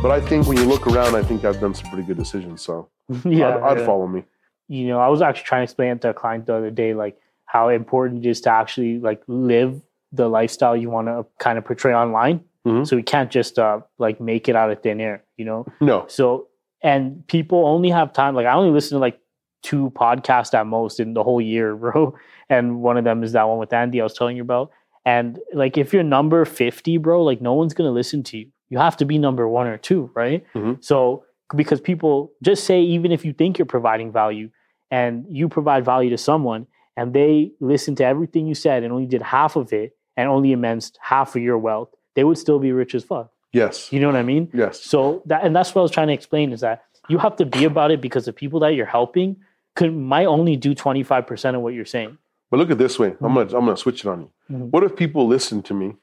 But I think when you look around, I think I've done some pretty good decisions. So yeah, I'd, I'd yeah. follow me. you know, I was actually trying to explain it to a client the other day, like how important it is to actually like live the lifestyle you want to kind of portray online. Mhm. So we can't just uh like make it out of thin air, you know. No. So and people only have time. Like I only listen to like two podcasts at most in the whole year, bro. And one of them is that one with Andy I was telling you about. And like if you're number fifty, bro, like no one's gonna listen to you. You have to be number one or two, right? Mhm. So because people just say even if you think you're providing value and you provide value to someone and they listen to everything you said and only did half of it and only immersed half of your wealth, they would still be rich as fuck. Yes. You know what I mean? Yes. So that and that's what I was trying to explain is that you have to be about it because the people that you're helping could might only do 25% of what you're saying. But look at this way. I'm gonna I'm gonna switch it on you. Mhm. What if people listen to me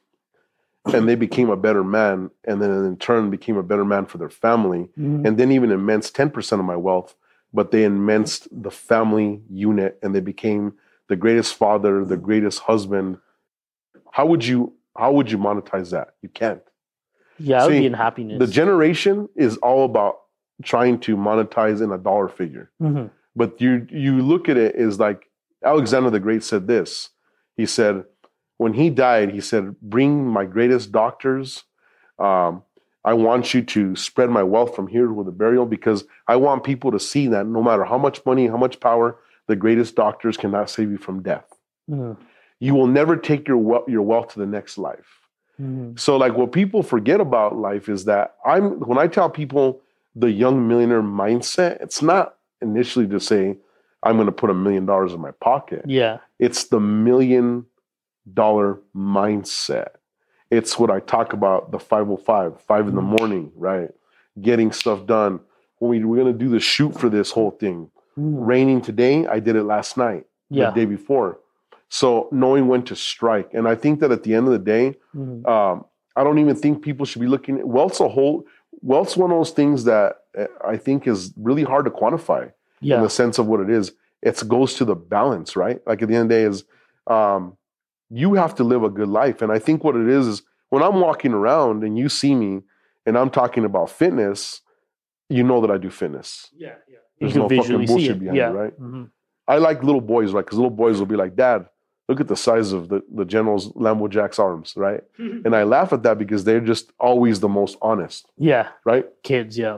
and they became a better man and then in turn became a better man for their family Mm-hmm. and then even immense 10% of my wealth, but they immensed the family unit and they became the greatest father, the greatest husband. How would you how would you monetize that? You can't. Yeah, I would be in happiness. The generation is all about trying to monetize in a dollar figure. Mhm. But you you look at it is like Alexander the Great said this. He said, when he died, he said, "Bring my greatest doctors. Um, I want you to spread my wealth from here to the burial because I want people to see that no matter how much money, how much power, the greatest doctors cannot save you from death. Mhm. You will never take your wealth, your wealth to the next life." Mhm. So like what people forget about life is that I'm when I tell people the young millionaire mindset, it's not initially to say I'm going to put a million dollars in my pocket. Yeah. It's the million mindset. It's what I talk about the 505, 5 in the Mhm. morning, right? Getting stuff done. When we, we're going to do the shoot for this whole thing. Mhm. Raining today, I did it last night, Yeah. the day before. So knowing when to strike. And I think that at the end of the day, Mhm. um, I don't even think people should be looking at wealth's a whole wealth's one of those things that uh, I think is really hard to quantify yeah. in the sense of what it is. It goes to the balance, right? Like at the end of the day, is um, you have to live a good life, and I think what it is is when I'm walking around and you see me and I'm talking about fitness, you know that I do fitness. Yeah. Yeah. There's you no fucking bullshit it. behind it, yeah. right? Mhm. I like little boys, right? Because little boys will be like, "Dad, look at the size of the the general's Lambo Jack's arms," right? And I laugh at that because they're just always the most honest, Yeah. right? Kids. Yeah.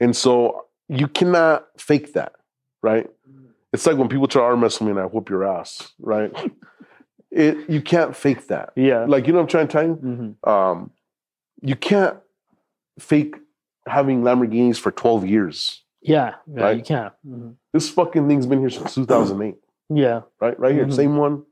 And so you cannot fake that, right? It's like when people try to arm wrestle me and I whoop your ass, right? it you can't fake that. Yeah. Like you know what I'm trying to tell you? Mhm. Um, you can't fake having Lamborghinis for 12 years. Yeah. Yeah. Right? You can't. Mhm. This fucking thing's been here since 2008, Yeah. right? Right here, Mhm. same one,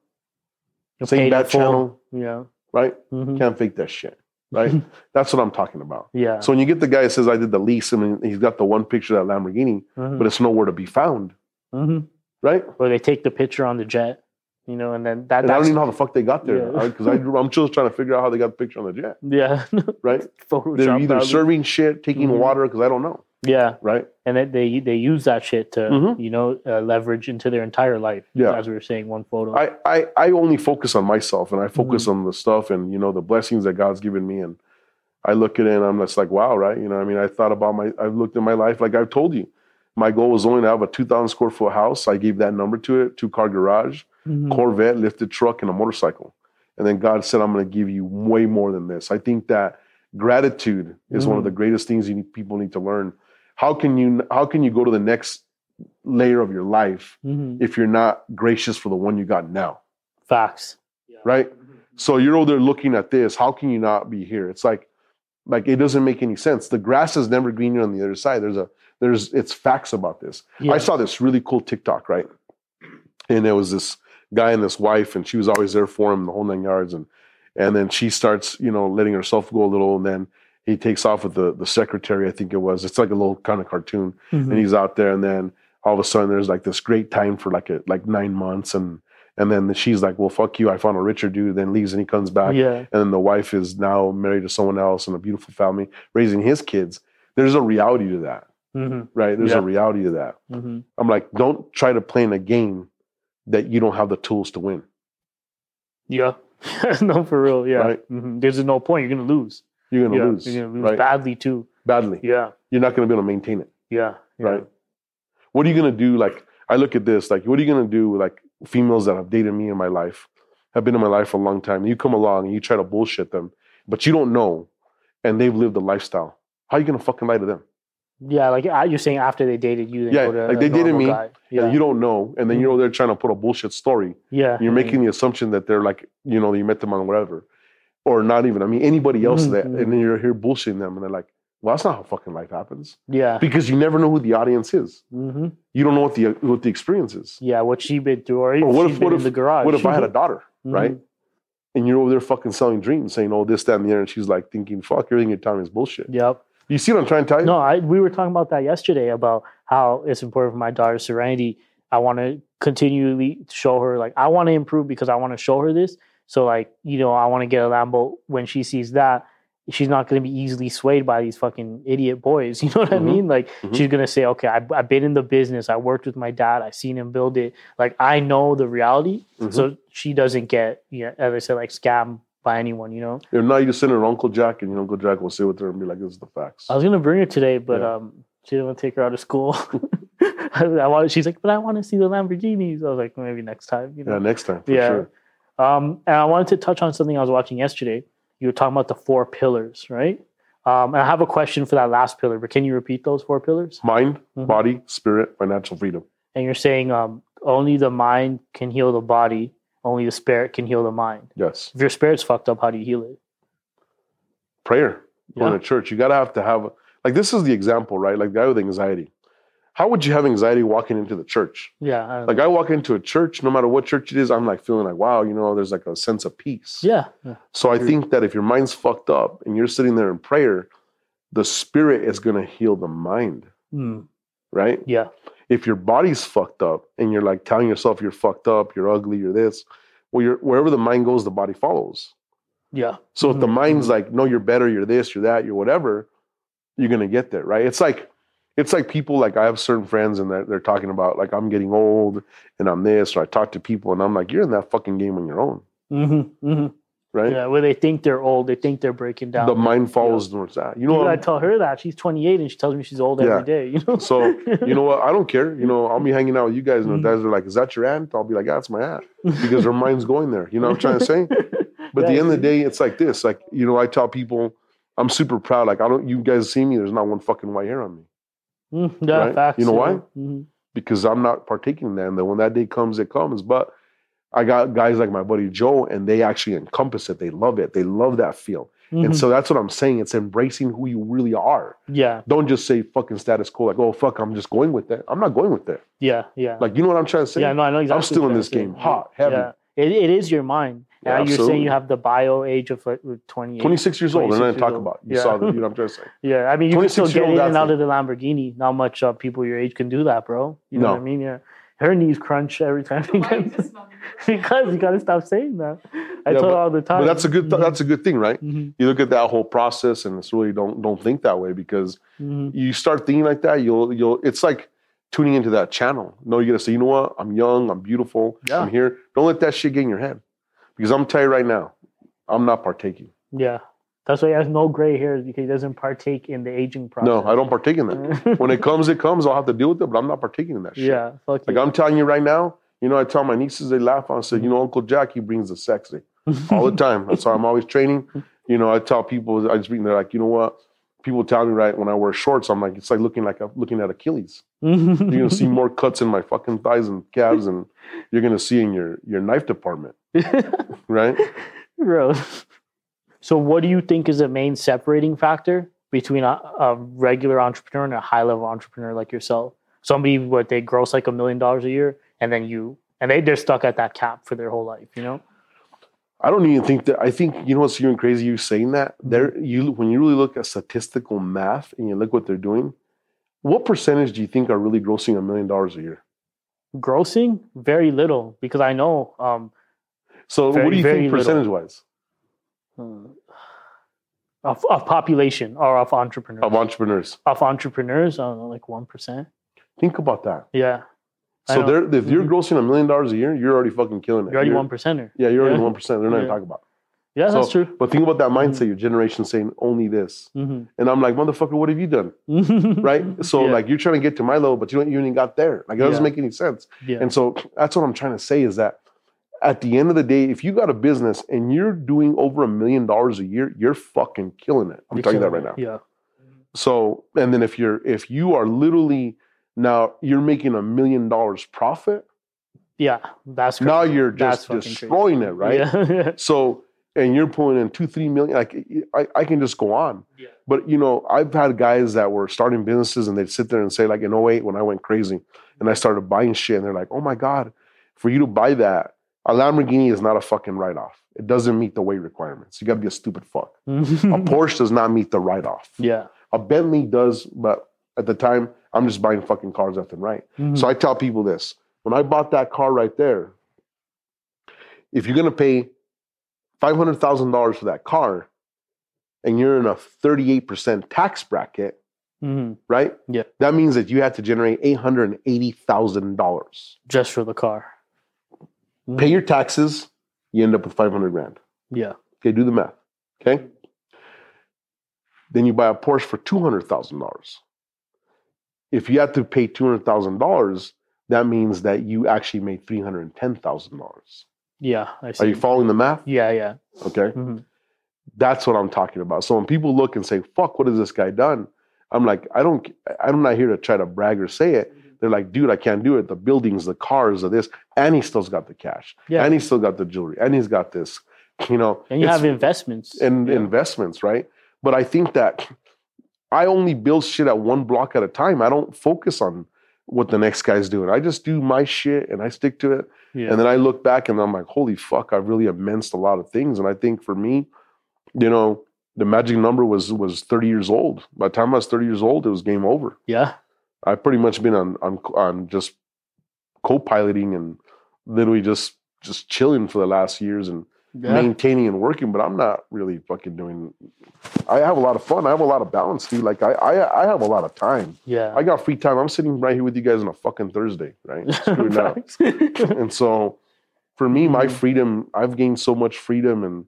You're same paid in bat full. channel, Yeah. right? Mhm. Can't fake that shit, right? That's what I'm talking about. Yeah. So when you get the guy that says I did the lease, I mean, he's got the one picture of that Lamborghini, Mhm. but it's nowhere to be found, Mhm. right? Or they take the picture on the jet, you know, and then that. And I don't even know how the fuck they got there because I I'm just trying to figure out how they got the picture on the jet, yeah. right? Photoshop They're either probably. serving shit, taking Mhm. water because I don't know, Yeah, right? and then they they use that shit to Mhm. you know uh, leverage into their entire life. Yeah. as we were saying, one photo. I, I I only focus on myself and I focus Mm-hmm. on the stuff and you know the blessings that God's given me and I look at it and I'm just like wow right you know I mean I thought about my I've looked at my life like I've told you my goal was only to have a 2,000 square foot house I gave that number to it two car garage Mhm. Corvette lifted truck and a motorcycle and then God said I'm going to give you way more than this I think that gratitude is one of Mhm. the greatest things you need, people need to learn how can you how can you go to the next layer of your life Mhm. if you're not gracious for the one you got now Facts. right? So you're over there looking at this. How can you not be here? It's like, like it doesn't make any sense. The grass is never greener on the other side. There's a there's it's facts about this. Yeah. I saw this really cool TikTok, right? And there was this guy and this wife, and she was always there for him the whole nine yards. And and then she starts, you know, letting herself go a little, and then he takes off with the the secretary, I think it was. It's like a little kind of cartoon Mhm. and he's out there and then all of a sudden there's like this great time for like a like nine months and and then she's like well fuck you i found a richer dude then leaves and he comes back yeah. and then the wife is now married to someone else and a beautiful family raising his kids there's a reality to that Mhm. right there's Yeah. a reality to that Mhm. i'm like don't try to play in a game that you don't have the tools to win Yeah. no, for real. Yeah. Right. Mhm. There's no point. You're gonna lose. you're gonna yeah. lose You're gonna lose right badly too. badly. Yeah. You're not going to be able to maintain it, Yeah. yeah. right? What are you going to do? Like, I look at this, like, what are you going to do with like females that have dated me in my life, have been in my life for a long time? You come along and you try to bullshit them, but you don't know, and they've lived a lifestyle. How are you going to fucking lie to them? Yeah, like you're saying after they dated you, they Yeah, go to like they dated me, guy. Yeah, you don't know, and then you're over there trying to put a bullshit story. yeah, You're making the assumption that they're like, you know, you met them on whatever, or not even. I mean, anybody else Mhm, that, and then you're here bullshitting them, and they're like, well, that's not how fucking life happens yeah, because you never know who the audience is. hmm You don't know what the what the experience is. yeah. What she been through, or, Or what if- what in if- the garage. What if I had a daughter, Mhm. right? And you're over there fucking selling dreams, saying, "Oh, this, that, and the other," and she's like thinking, "Fuck, everything you're telling me is bullshit." Yep. You see what I'm trying to tell you? No, I we were talking about that yesterday about how it's important for my daughter's serenity. I want to continually show her like I want to improve because I want to show her this. So like you know I want to get a Lambo when she sees that. She's not going to be easily swayed by these fucking idiot boys. You know what Mhm. I mean? Like Mhm. she's gonna say, "Okay, I've, I've been in the business. I worked with my dad. I seen him build it. Like I know the reality, Mhm. so she doesn't get, yeah, as I said, like scam by anyone. You know, If not, you just send her to Uncle Jack, and your Uncle Jack will sit with her and be like, "This is the facts." I was gonna bring her today, but Yeah. um, she didn't want to take her out of school. I wanted, she's like, but I want to see the Lamborghinis. I was like, maybe next time, you yeah, know. next time for Yeah. sure. Um, and I wanted to touch on something I was watching yesterday. You were talking about the four pillars, right? Um, and I have a question for that last pillar, but can you repeat those four pillars? Mind, Mhm. body, spirit, financial freedom. And you're saying um, only the mind can heal the body, only the spirit can heal the mind. Yes, If your spirit's fucked up, how do you heal it? prayer. Going Yeah. to church, you gotta have to have like this is the example, right? Like the guy with anxiety. How would you have anxiety walking into the church? Yeah. I Like know. I walk into a church, no matter what church it is, I'm like feeling like, wow, you know, there's like a sense of peace. yeah. yeah. So I think that if your mind's fucked up and you're sitting there in prayer, the spirit is gonna heal the mind, Mm, right? yeah. If your body's fucked up and you're like telling yourself you're fucked up, you're ugly, you're this, well, you're wherever the mind goes, the body follows. Yeah. So if the Mhm, mind's like, no, you're better, you're this, you're that, you're whatever, you're gonna get there, right? It's like it's like people like I have certain friends and they're, they're talking about like I'm getting old and I'm this, or I talk to people and I'm like, you're in that fucking game on your own, hmm hmm right? Yeah, where they think they're old, they think they're breaking down. The mind follows towards that. You You know, what? tell her that she's 28 and she tells me she's old Yeah. every day. You know. so you know what? I don't care. You know, I'll be hanging out with you guys, and Mhm. the guys are like, "Is that your aunt?" I'll be like, "Yeah, it's my aunt," because her mind's going there. You know what I'm trying to say? But at the end of the day, it's like this. Like, you know, I tell people, I'm super proud. Like, I don't, you guys see me, there's not one fucking white hair on me Mm, yeah, right? facts. You know yeah. why? Mhm. because I'm not partaking in that. And then when that day comes, it comes. But I got guys like my buddy Joe, and they actually encompass it. They love it. They love that feel. And Mhm. so that's what I'm saying. It's embracing who you really are. yeah, Don't just say fucking status quo, like, oh, fuck, I'm just going with that. I'm not going with that. yeah, yeah. Like, you know what I'm trying to say? yeah, no, I know exactly. I'm still in this game, hot, heavy. Yeah, it, it is your mind. Yeah, and you're saying you have the bio age of like 28. 26 years old. And 26 I years talk old. about. You Yeah. saw that. You know what I'm trying to say? Yeah, I mean, you can still 26 get in and out of the Lamborghini. Not much uh, people your age can do that, bro. You know No. what I mean? Yeah. Her knees crunch every time Why you because, just not because you got to stop saying that. I Yeah, tell her but- all the time. But that's a good. Mhm. That's a good thing, right? Mhm. You look at that whole process, and it's really don't don't think that way because Mhm. you start thinking like that, you'll you'll. It's like tuning into that channel. No, you got to say, you know what? I'm young. I'm beautiful. Yeah. I'm here. Don't let that shit get in your head, because I'm telling you right now, I'm not partaking. Yeah. That's why he has no gray hairs because he doesn't partake in the aging process. No, I don't partake in that. when it comes, it comes. I'll have to deal with it, but I'm not partaking in that shit. yeah, fuck Like you. I'm telling you right now, you know, I tell my nieces, they laugh. I say, you know, Uncle Jack, he brings the sexy all the time. That's why I'm always training. You know, I tell people, I just bring, they're like, you know what? People tell me right when I wear shorts, I'm like, it's like looking like a, looking at Achilles. You're gonna see more cuts in my fucking thighs and calves, and you're gonna see in your your knife department, right? Gross. So, what do you think is the main separating factor between a, a regular entrepreneur and a high level entrepreneur like yourself? Somebody what they gross like a million dollars a year, and then you and they they're stuck at that cap for their whole life. You know? I don't even think that. I think you know what's even crazy. You saying that there, you when you really look at statistical math and you look what they're doing, what percentage do you think are really grossing a million dollars a year? Grossing very little because I know um, So Very, what do you think little. percentage wise of, of population or of entrepreneurs of entrepreneurs? of entrepreneurs. I don't know, like one percent. Think about that. Yeah, So they're, if you're Mhm. grossing a million dollars a year, you're already fucking killing it. you're already one percenter. Yeah, you're already Yeah. one percent. They're not even talking about. Yeah, that's true. But think about that mindset. Your generation saying only this, hmm and I'm like, motherfucker, what have you done? Right? So Yeah. like you're trying to get to my level, but you don't you even got there. Like it doesn't Yeah. make any sense. yeah. And so that's what I'm trying to say is that at the end of the day, if you got a business and you're doing over a million dollars a year, you're fucking killing it. I'm You're telling you that right now. Yeah. So, and then if you're if you are literally now you're making a million dollars profit, Yeah. That's crazy. now you're That's just crazy. destroying it, right? Yeah. So, and you're pulling in two, three million. Like I, I can just go on. Yeah. But you know, I've had guys that were starting businesses and they'd sit there and say, like in 08 when I went crazy and I started buying shit, and they're like, oh my God, for you to buy that, a Lamborghini is not a fucking write-off. It doesn't meet the weight requirements. You gotta be a stupid fuck. A Porsche does not meet the write-off. yeah. A Bentley does, but at the time, I'm just buying fucking cars left and right. Mhm. So I tell people this when I bought that car right there, if you're going to pay $500,000 for that car and you're in a 38% tax bracket, Mhm. right? Yeah. That means that you had to generate $880,000. just for the car. Mhm. Pay your taxes, you end up with 500 grand. Yeah. Okay, do the math. Okay. Then you buy a Porsche for $200,000. If you have to pay $200,000, that means that you actually made $310,000. Yeah. I see. Are you following the math? yeah. Yeah. Okay. Mhm. That's what I'm talking about. So when people look and say, fuck, what has this guy done? I'm like, I don't, I'm not here to try to brag or say it. They're like, dude, I can't do it. The buildings, the cars, the this, and he still's got the cash, Yeah. and he's still got the jewelry, and he's got this, you know, And you have investments. and yeah. investments, right? But I think that I only build shit at one block at a time. I don't focus on what the next guy's doing. I just do my shit and I stick to it. yeah. And then I look back and I'm like, holy fuck, I've really immenced a lot of things. And I think for me, you know, the magic number was was 30 years old. By the time I was 30 years old, it was game over. yeah. I've pretty much been on on on just co-piloting and literally just just chilling for the last years and Yeah. maintaining and working, but I'm not really fucking doing. I have a lot of fun. I have a lot of balance, dude. Like I, I, I have a lot of time. Yeah. I got free time. I'm sitting right here with you guys on a fucking Thursday, right? And so, for me, my Mhm. freedom, I've gained so much freedom, and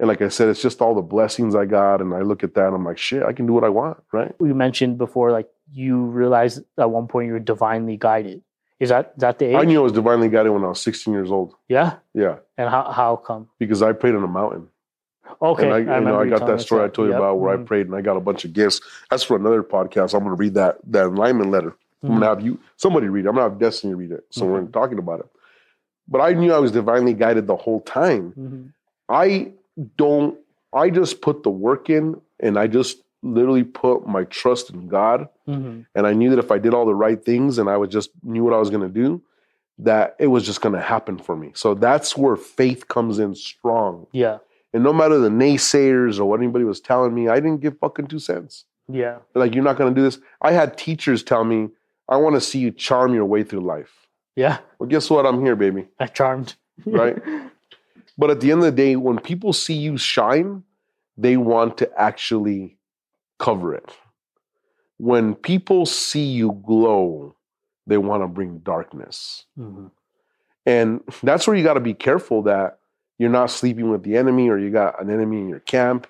and like I said, it's just all the blessings I got, and I look at that, and I'm like, shit, I can do what I want, right? we mentioned before, like you realized at one point you were divinely guided. Is that is that the age? I knew I was divinely guided when I was 16 years old. Yeah. Yeah, And how how come? because I prayed on a mountain. Okay. and I, you know, I got that story I told you Yep. about where I Mhm. prayed and I got a bunch of gifts. That's for another podcast. I'm going to read that that alignment letter. I'm Mhm. going to have you somebody read it. I'm going to have Destiny read it. So we're Mhm. talking about it. But I knew I was divinely guided the whole time. Mhm. I don't. I just put the work in, and I just literally put my trust in God. Mhm. And I knew that if I did all the right things, and I would just knew what I was going to do, that it was just going to happen for me. So that's where faith comes in strong. Yeah. And no matter the naysayers or what anybody was telling me, I didn't give fucking two cents. Yeah. Like, you're not going to do this. I had teachers tell me, I want to see you charm your way through life. Yeah. Well, guess what? I'm here, baby. I charmed. Right? But at the end of the day, when people see you shine, they want to actually cover it. When people see you glow, they want to bring darkness. Mhm. And that's where you got to be careful that you're not sleeping with the enemy or you got an enemy in your camp.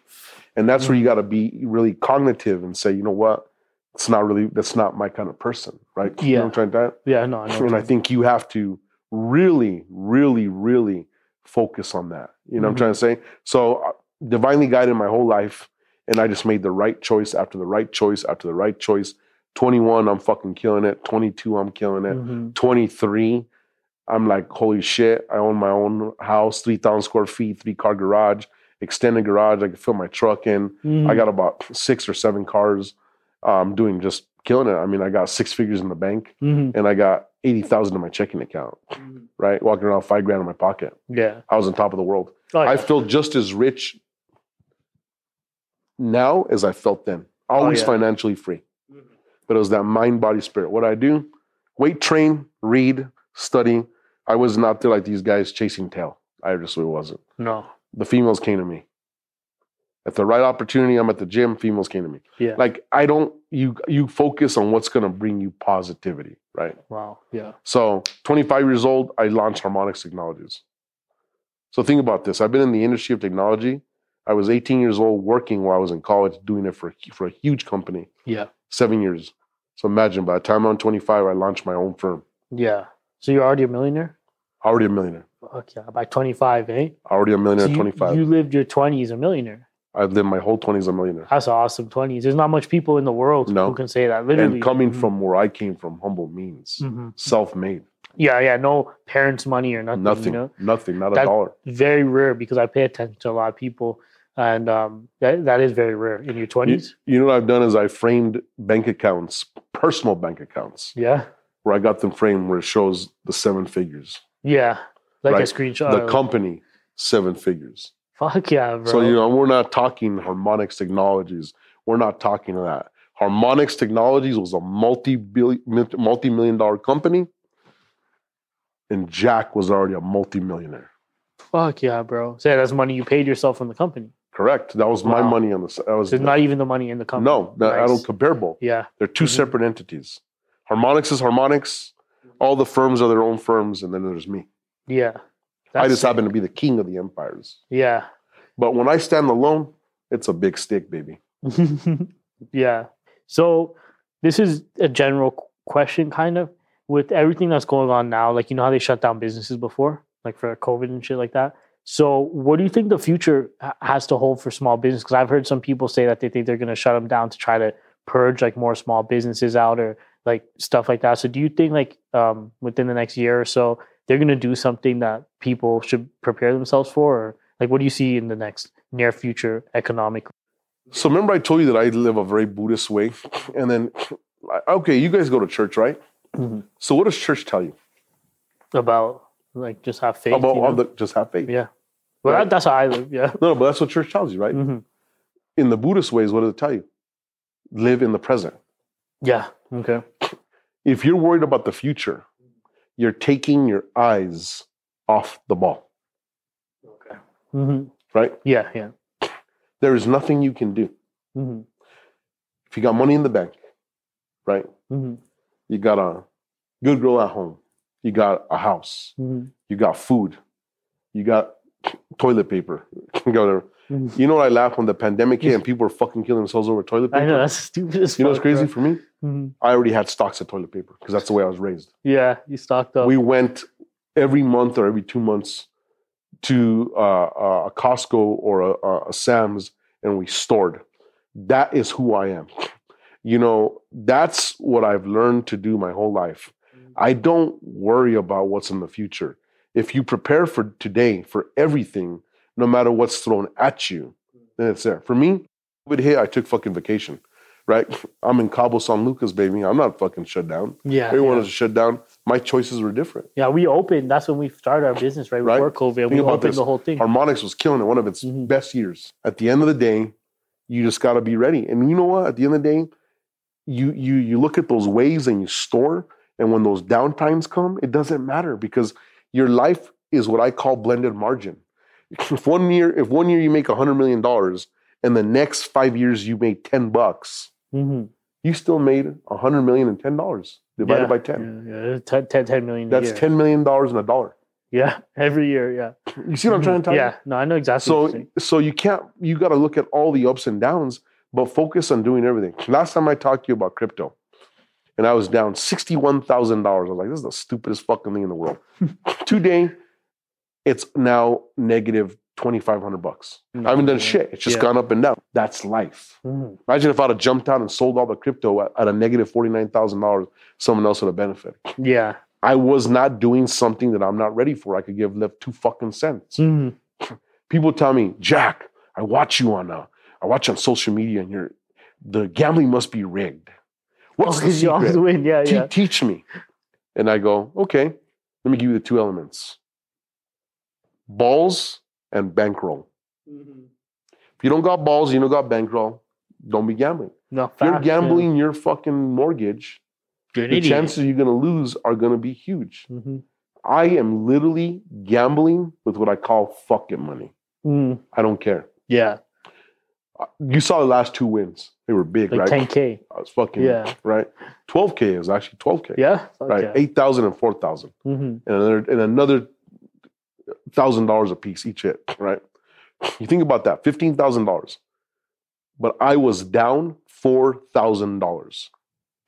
And that's where you got to be really cognitive and say, you know what? It's not really, that's not my kind of person, right? You know what I'm trying to Yeah. No. I know. and I think you have to really, really, really focus on that. You know what I'm Mhm. trying to say? So, uh, divinely guided my whole life, and I just made the right choice after the right choice after the right choice. 21, I'm fucking killing it. 22, I'm killing it. Mhm. 23, I'm like, holy shit, I own my own house, 3,000 square feet, three car garage, extended garage. I can fit my truck in. I Mhm. got about six or seven cars. um, doing just killing it. I mean, I got six figures in the bank Mhm. and I got 80,000 in my checking account, right? Walking around five grand in my pocket. Yeah. I was on top of the world. Oh, yeah. I feel just as rich now as I felt then. Always yeah. financially free. But it was that mind, body, spirit. What I do? Weight train, read, study. I was not there like these guys chasing tail. I just really wasn't. no. The females came to me. At the right opportunity, I'm at the gym, females came to me. Yeah. Like I don't you you focus on what's gonna bring you positivity, right? wow. Yeah. So 25 years old, I launched Harmonics Technologies. So think about this. I've been in the industry of technology. I was 18 years old working while I was in college doing it for, for a huge company, Yeah. seven years. So imagine by the time I'm 25, I launched my own firm. Yeah. So you're already a millionaire? Already a millionaire. Yeah. By 25, eh? Already a millionaire So at you, 25. you lived your 20s a millionaire. I've lived my whole 20s a millionaire. That's awesome 20s. There's not much people in the world No. who can say that. Literally. And coming from where I came from, humble means, Mhm. self made. Yeah, yeah. No parents' money or nothing. Nothing, You know? nothing, not a dollar. Very rare because I pay attention to a lot of people. And um, that, that is very rare in your 20s. You know what I've done is I framed bank accounts, personal bank accounts, Yeah. where I got them framed where it shows the seven figures. Yeah. Like a screenshot. the company, seven figures. Fuck yeah, bro. So you know, we're not talking harmonics Technologies. We're not talking that. Harmonics Technologies was a multi-billion, multi-million dollar company, and Jack was already a multi-millionaire. Fuck yeah, bro. So yeah, that's money you paid yourself from the company. Correct. That was my money on the. That was So not even the money in the company. no. That, I don't comparable. Yeah. They're 2 Mhm. separate entities. Harmonix is Harmonix. All the firms are their own firms, and then there's me. Yeah. I That's just happen to be the king of the empires. Yeah. But when I stand alone, it's a big stick, baby. yeah. So this is a general question, kind of, with everything that's going on now. Like you know how they shut down businesses before, like for COVID and shit like that. So what do you think the future has to hold for small business? Because I've heard some people say that they think they're going to shut them down to try to purge like more small businesses out or like stuff like that. So do you think like um, within the next year or so they're going to do something that people should prepare themselves for, or like what do you see in the next near future economically? So remember, I told you that I live a very Buddhist way, and then okay, you guys go to church, right? Mhm. So what does church tell you about like just have faith. about you all know? the, just have faith? yeah. Well, Right. that's how I live. Yeah. No, no, but that's what church tells you, right? Mhm. In the Buddhist ways, what does it tell you? Live in the present. Yeah. Okay. If you're worried about the future, you're taking your eyes off the ball, Okay. hmm right? Yeah. Yeah. There is nothing you can do. hmm If you got money in the bank, right? hmm You got a good girl at home. You got a house. hmm You got food. You got toilet paper. You got. Mhm. You know what I laugh when the pandemic hit and people were fucking killing themselves over toilet paper? I know that's stupid. As You know what's crazy bro. for me? Mhm. I already had stocks of toilet paper because that's the way I was raised. Yeah, you stocked up. We went every month or every two months to uh, a Costco or a, a- a Sam's and we stored. That is who I am. You know, that's what I've learned to do my whole life. I don't worry about what's in the future. If you prepare for today, for everything, no matter what's thrown at you, then it's there. For me, COVID hit, I took fucking vacation, right? I'm in Cabo San Lucas, baby. I'm not fucking shut down. yeah, Everyone yeah. was shut down. My choices were different. yeah, we opened. That's when we started our business, right? Right. Before COVID, Think we about opened this. the whole thing. Harmonix was killing it, one of its Mhm. best years. At the end of the day, you just got to be ready. And you know what? At the end of the day, you you you look at those waves and you store. And when those downtimes come, it doesn't matter because your life is what I call blended margin. If one year, if one year you make hundred million dollars, and the next five years you made ten bucks, hmm you still made a hundred million and ten dollars divided yeah, by ten. Yeah, yeah. 10, 10, 10 million. a That's year. ten million dollars in a dollar. Yeah, every year. Yeah. You see what I'm trying to tell you? Yeah. No, I know exactly. So so you can't you got to look at all the ups and downs, but focus on doing everything. Last time I talked to you about crypto, and I was down sixty one thousand dollars. I was like, this is the stupidest fucking thing in the world. Today, it's now negative twenty five hundred bucks. I haven't done shit. It's just Yeah. gone up and down. That's life. Mhm. Imagine if I'd have jumped out and sold all the crypto at, at a negative forty nine thousand dollars. Someone else would have benefited. Yeah. I was not doing something that I'm not ready for. I could give left two fucking cents Mhm. people tell me, Jack, I watch you on uh, I watch on social media, and you're the gambling must be rigged. What's Oh, the 'cause you secret? win. Yeah. Te- Yeah. Teach me. And I go, okay. Let me give you the two elements: balls and bankroll. If you don't got balls, you don't got bankroll. Don't be gambling. No, If you're facts, yeah. gambling your fucking mortgage, You're the idiot. chances you're going to lose are going to be huge. Mhm. I am literally gambling with what I call fucking money. Mm. I don't care. Yeah. You saw the last two wins. They were big, Like right? 10K. I was fucking Yeah. right. 12k is actually 12k. Yeah. Right. Yeah. 8,000 and 4,000. Mhm. And another and another thousand dollars a piece each hit, right? You think about that, fifteen thousand dollars. But I was down four thousand dollars.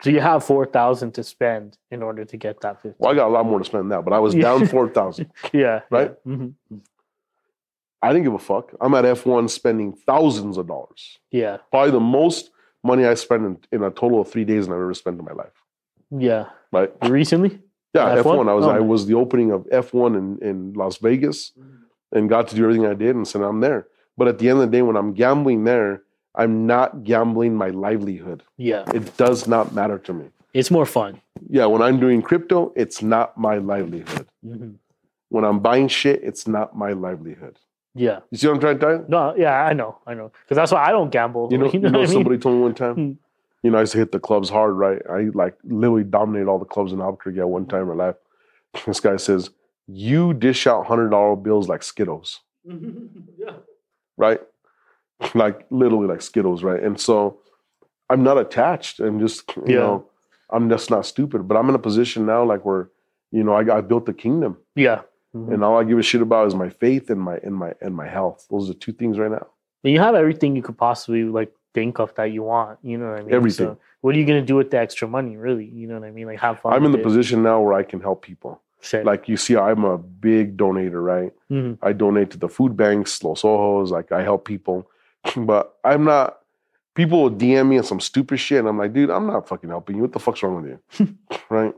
So you have four thousand to spend in order to get that fifty. Well, I got a lot more to spend than that, but I was down four thousand. yeah. Right? Yeah. Mhm. I didn't give a fuck. I'm at F1 spending thousands of dollars. yeah. Probably the most money I spent in, in a total of three days than I've ever spent in my life. Yeah. Right? Recently? Yeah, F1? F1. I was Oh, I was the opening of F1 in, in Las Vegas and got to do everything I did and said I'm there. But at the end of the day, when I'm gambling there, I'm not gambling my livelihood. Yeah. It does not matter to me. It's more fun. Yeah, when I'm doing crypto, it's not my livelihood. Mhm. When I'm buying shit, it's not my livelihood. Yeah. You see what I'm trying to tell you? No, yeah, I know. I know. Because that's why I don't gamble. You know, you know, what I mean? somebody told me one time. You know, I used to hit the clubs hard, right? I like literally dominated all the clubs in Albuquerque at one time in my life. This guy says, "You dish out hundred dollar bills like Skittles, yeah. right? like literally like Skittles, right?" And so, I'm not attached. I'm just, you Yeah. know, I'm just not stupid. But I'm in a position now, like where, you know, I, I built the kingdom, Yeah. Mhm. and all I give a shit about is my faith and my and my and my health. Those are two things right now. And you have everything you could possibly like think of that you want. You know what I mean? Everything. So what are you gonna do with the extra money? Really? You know what I mean? Like have fun. I'm in the it. position now where I can help people. Shit. Like you see, I'm a big donator, right? Mhm. I donate to the food banks, Los Ojos, like I help people. But I'm not people will DM me on some stupid shit, and I'm like, dude, I'm not fucking helping you. What the fuck's wrong with you? right?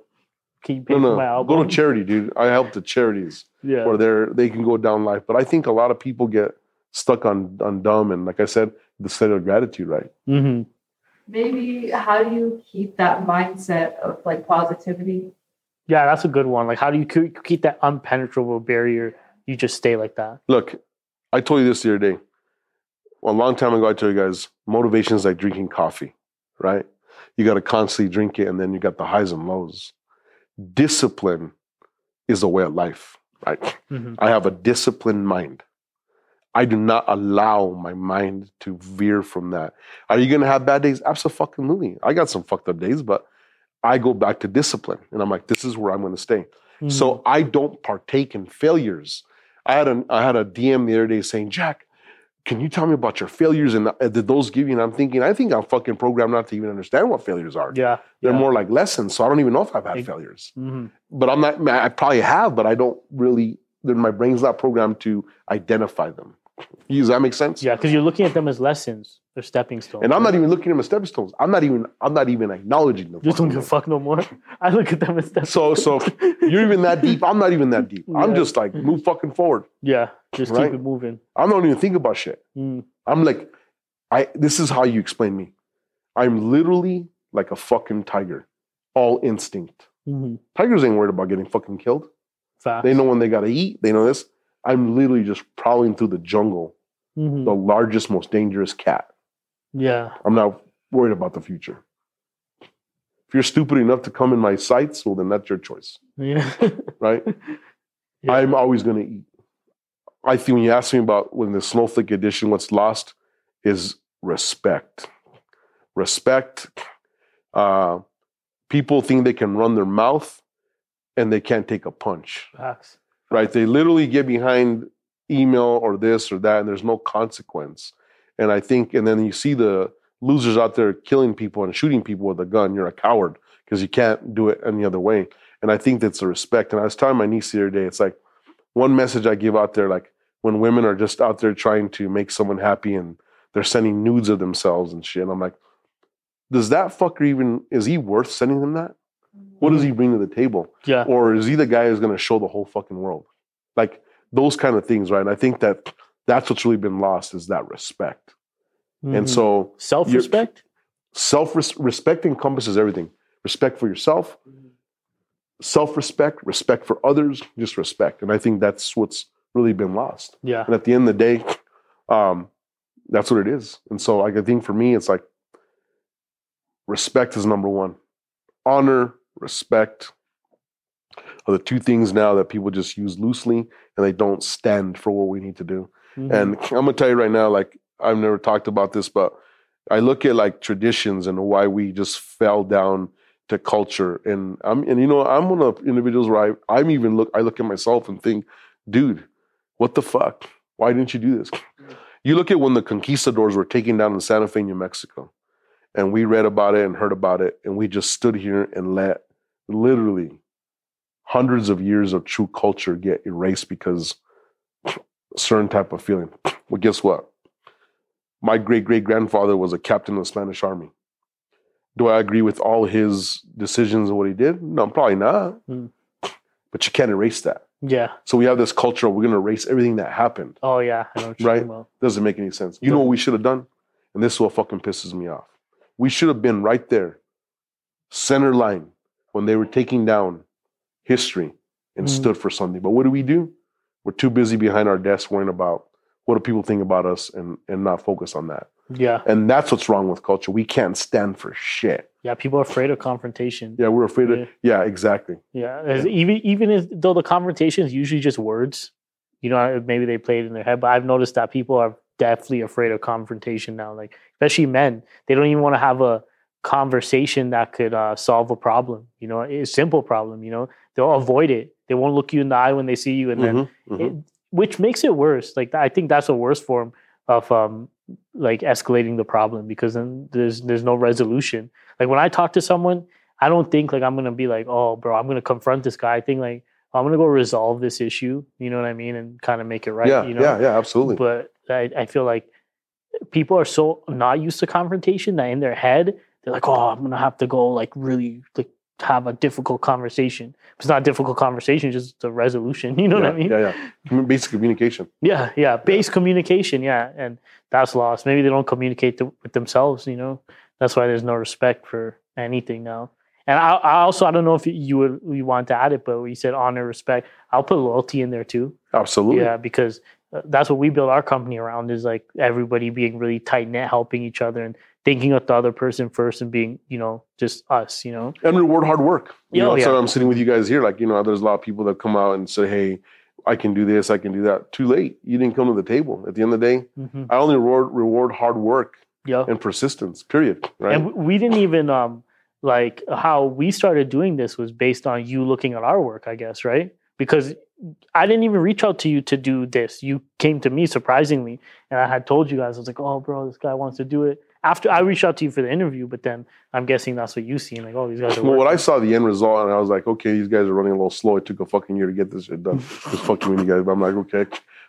Can you No, pay no. my Go to charity, dude. I help the charities yeah. where they're they can go down life. But I think a lot of people get stuck on on dumb and like I said, the state of gratitude, right? hmm Maybe how do you keep that mindset of like positivity? Yeah, that's a good one. Like, how do you keep that unpenetrable barrier? You just stay like that. Look, I told you this the other day. a long time ago, I told you guys, motivation is like drinking coffee, right? You got to constantly drink it, and then you got the highs and lows. Discipline is a way of life, right? Mhm. I have a disciplined mind. I do not allow my mind to veer from that. Are you going to have bad days? Absolutely. I got some fucked up days, but I go back to discipline, and I'm like, this is where I'm going to stay. Mhm. So I don't partake in failures. I had a I had a DM the other day saying, Jack, can you tell me about your failures and uh, did those give you? And I'm thinking, I think I'm fucking programmed not to even understand what failures are. yeah, They're yeah. more like lessons. So I don't even know if I've had failures. Mhm. But I'm not. I probably have, but I don't really. My brain's not programmed to identify them. Does that make sense? yeah, because you're looking at them as lessons or stepping stones. And I'm not even looking at them as stepping stones. I'm not even. I'm not even acknowledging them. Just don't give a fuck no more. I look at them as stepping. So so you're even that deep. I'm not even that deep. I'm just like move fucking forward. yeah, just Right. keep it moving. I don't even think about shit. Mm. I'm like, I. This is how you explain me. I'm literally like a fucking tiger, all instinct. Mhm. Tigers ain't worried about getting fucking killed. Fast. They know when they gotta eat. They know this. I'm literally just prowling through the jungle, Mhm. the largest, most dangerous cat. Yeah, I'm not worried about the future. If you're stupid enough to come in my sights, well, then that's your choice, yeah. right? Yeah. I'm always going to eat. I think when you ask me about when the Snowflake edition, what's lost is respect. Respect. Uh, people think they can run their mouth and they can't take a punch, Facts. Right? They literally get behind email or this or that, and there's no consequence. And I think, and then you see the losers out there killing people and shooting people with a gun. You're a coward because you can't do it any other way. And I think that's a respect. And I was telling my niece the other day, it's like one message I give out there, like when women are just out there trying to make someone happy and they're sending nudes of themselves and shit. I'm like, does that fucker even is he worth sending them that? What does he bring to the table? Yeah. Or is he the guy who's going to show the whole fucking world? Like those kind of things, right? And I think that that's what's really been lost is that respect. And Mhm. so self respect. self respect encompasses everything respect for yourself, self respect, respect for others, just respect. And I think that's what's really been lost. Yeah. And at the end of the day, um, that's what it is. And so, like, I think for me, it's like respect is number one. Honor, respect are the two things now that people just use loosely and they don't stand for what we need to do. Mhm. And I'm gonna tell you right now, like I've never talked about this, but I look at like traditions and why we just fell down to culture. And I'm and you know, I'm one of the individuals where I I'm even look I look at myself and think, dude, What the fuck? Why didn't you do this? You look at when the conquistadors were taken down in Santa Fe, New Mexico, and we read about it and heard about it, and we just stood here and let literally hundreds of years of true culture get erased because a certain type of feeling. Well, guess what? My great great grandfather was a captain of the Spanish army. Do I agree with all his decisions and what he did? No, probably not. Mm. But you can't erase that. Yeah. So we have this culture we're going to erase everything that happened. Oh yeah. I know what you're Right. Doesn't make any sense. You know what we should have done? And this is what fucking pisses me off. We should have been right there, center line, when they were taking down history and Mhm. stood for something. But what do we do? We're too busy behind our desks worrying about what do people think about us and, and not focus on that. Yeah. And that's what's wrong with culture. We can't stand for shit. Yeah. People are afraid of confrontation. Yeah, we're afraid Yeah. of, yeah, exactly. Yeah, as- even even as, though the confrontation is usually just words, you know, maybe they play it in their head. But I've noticed that people are definitely afraid of confrontation now. Like especially men, they don't even want to have a conversation that could uh, solve a problem. You know, a simple problem. You know, they'll avoid it. They won't look you in the eye when they see you, and then Mhm, mhm. it, which makes it worse. Like I think that's a worse form of um like escalating the problem because then there's there's no resolution. Like when I talk to someone, I don't think like I'm gonna be like, oh, bro, I'm gonna confront this guy. I think like I'm gonna go resolve this issue. You know what I mean, and kind of make it right. yeah, you know? yeah, yeah, absolutely. But I, I feel like people are so not used to confrontation that in their head they're like, oh, I'm gonna have to go like really like have a difficult conversation. It's not a difficult conversation, just a resolution. You know yeah, what I mean? Yeah, yeah. Basic communication. Yeah, yeah, base communication, yeah, and that's lost. Maybe they don't communicate th- with themselves. You know, that's why there's no respect for anything now. And I, I also I don't know if you would you want to add it, but we said honor, respect. I'll put loyalty in there too. Absolutely. Yeah, because uh, that's what we build our company around is like everybody being really tight knit, helping each other, and thinking of the other person first, and being you know just us. You know, and reward hard work. You Yeah, know, oh, yeah. so I'm sitting with you guys here. Like, you know, there's a lot of people that come out and say, "Hey, I can do this, I can do that." Too late. You didn't come to the table. At the end of the day, mm-hmm. I only reward reward hard work yeah. and persistence. Period. Right. And we- we didn't even um like how we started doing this was based on you looking at our work, I guess, right? Because I didn't even reach out to you to do this. You came to me surprisingly, and I had told you guys, I was like, "Oh, bro, this guy wants to do it." After I reached out to you for the interview, but then I'm guessing that's what you seen, like, "Oh, these guys are." well, when I saw the end result, and I was like, "Okay, these guys are running a little slow. It took a fucking year to get this shit done." Just fucking with you guys. But I'm like, okay.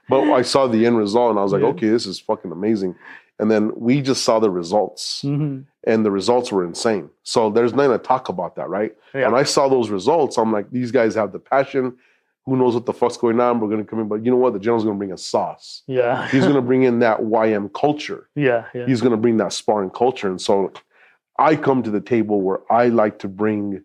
But I saw the end result, and I was like, Yeah. okay, this is fucking amazing. And then we just saw the results, Mhm. and the results were insane. So there's nothing to talk about that, right? Yeah. When I saw those results, I'm like, these guys have the passion. Who knows what the fuck's going on? We're gonna come in, but you know what? The general's gonna bring a sauce. yeah, He's gonna bring in that YM culture. yeah, yeah, He's gonna bring that sparring culture. And so I come to the table where I like to bring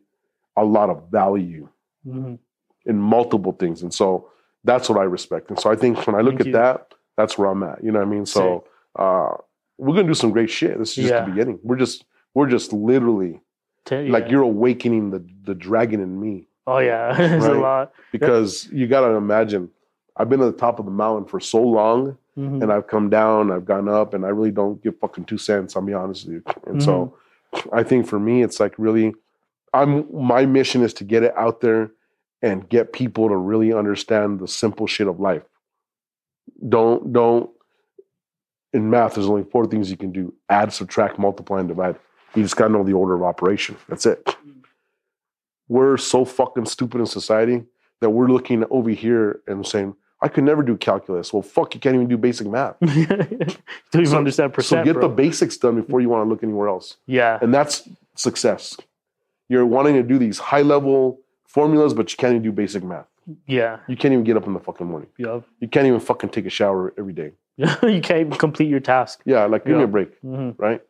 a lot of value Mhm. in multiple things. And so that's what I respect. And so I think when I look Thank at you. that, that's where I'm at. You know what I mean? So uh, we're gonna do some great shit. This is just Yeah. the beginning. We're just we're just literally Te- like yeah. you're awakening the the dragon in me Oh yeah, there's a lot. because you got to imagine I've been at the top of the mountain for so long Mhm. and I've come down, I've gone up, and I really don't give fucking two cents. I'll be honest with you. And so I think for me, it's like really, I'm my mission is to get it out there and get people to really understand the simple shit of life. Don't don't. In math, there's only four things you can do: add, subtract, multiply, and divide. You just gotta know the order of operation. That's it. We're so fucking stupid in society that we're looking over here and saying, I could never do calculus. Well, fuck, you can't even do basic math. don't even So- understand So get bro. the basics done before you want to look anywhere else. yeah, And that's success. You're wanting to do these high level formulas, but you can't even do basic math. yeah, You can't even get up in the fucking morning. yeah. You can't even fucking take a shower every day. you can't even complete your task. Yeah, like give me a break, hmm right?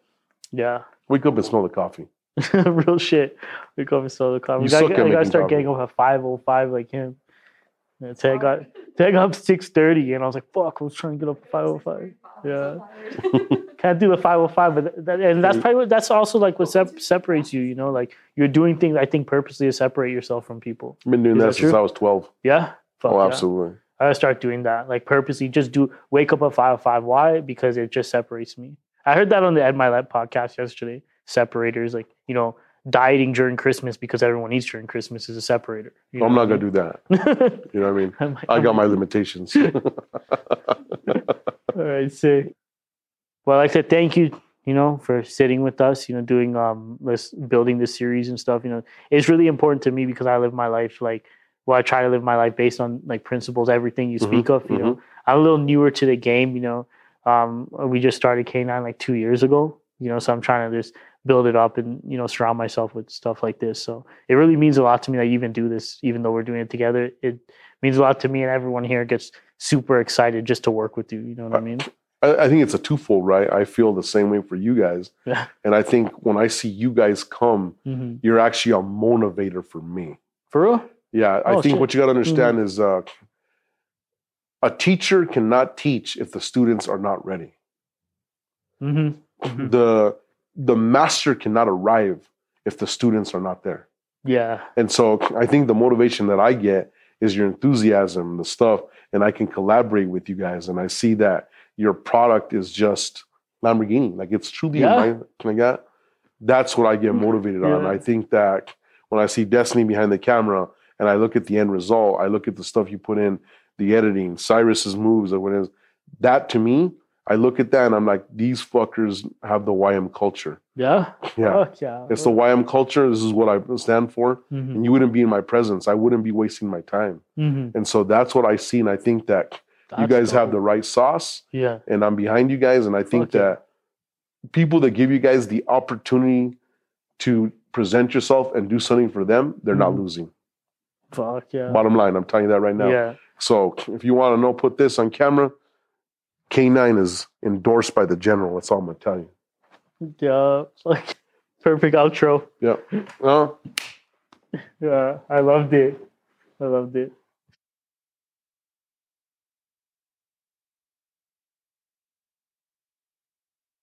Yeah, Wake up and smell the coffee. real shit. We go and sell the car. You We suck gotta, at we gotta making start coffee. getting up at five oh five like him. Yeah, today I got today I got up six thirty and I was like, fuck, I was trying to get up at five oh five. Yeah. Can't do the five oh five, but that, and that's probably what, that's also like what sep- separates you. You know, like you're doing things I think purposely to separate yourself from people. I've been doing Is that, that since true? I was 12. Yeah. Oh, fuck oh, yeah. absolutely. I gotta start doing that. Like purposely just do wake up at five oh five. Why? Because it just separates me. I heard that on the Ed Mylett podcast yesterday. Separators, like, you know, dieting during Christmas because everyone eats during Christmas is a separator. You I'm not to do that. You know what I mean? I'm like, I got I'm- my limitations. All right, sick. Well, I said, thank you, you know, for sitting with us, you know, doing um this building this series and stuff. You know, it's really important to me because I live my life like well, I try to live my life based on like principles, everything you Mhm, speak of. You know, I'm a little newer to the game, you know. Um, we just started K9 like two years ago, you know, so I'm trying to just build it up and, you know, surround myself with stuff like this. So it really means a lot to me that you even do this, even though we're doing it together. It means a lot to me and everyone here gets super excited just to work with you. You know what I mean? I, I think it's a twofold, right? I feel the same way for you guys. Yeah. And I think when I see you guys come, hmm you're actually a motivator for me. For real? Yeah, I Oh, think shit. what you got to understand is uh, a teacher cannot teach if the students are not ready. hmm hmm The the master cannot arrive if the students are not there. Yeah. And so I think the motivation that I get is your enthusiasm, the stuff, and I can collaborate with you guys. And I see that your product is just Lamborghini. Like it's truly Yeah. my can I get? That's what I get motivated on. I think that when I see Destiny behind the camera and I look at the end result, I look at the stuff you put in, the editing, Cyrus's moves, or what is, that to me, I look at that and I'm like, these fuckers have the YM culture. Yeah. Yeah. Fuck yeah. It's the YM culture. This is what I stand for hmm and you wouldn't be in my presence. I wouldn't be wasting my time. hmm And so that's what I see. And I think that you guys have the right sauce, Yeah. and I'm behind you guys. And I think that people that give you guys the opportunity to present yourself and do something for them, they're not Mhm. losing. Fuck yeah. Bottom line, I'm telling you that right now. Yeah. So if you want to know, put this on camera. K9 is endorsed by the general. That's all I'm gonna tell you. Yeah. It's like perfect outro. Yeah. Uh, Yeah. I loved it. I loved it.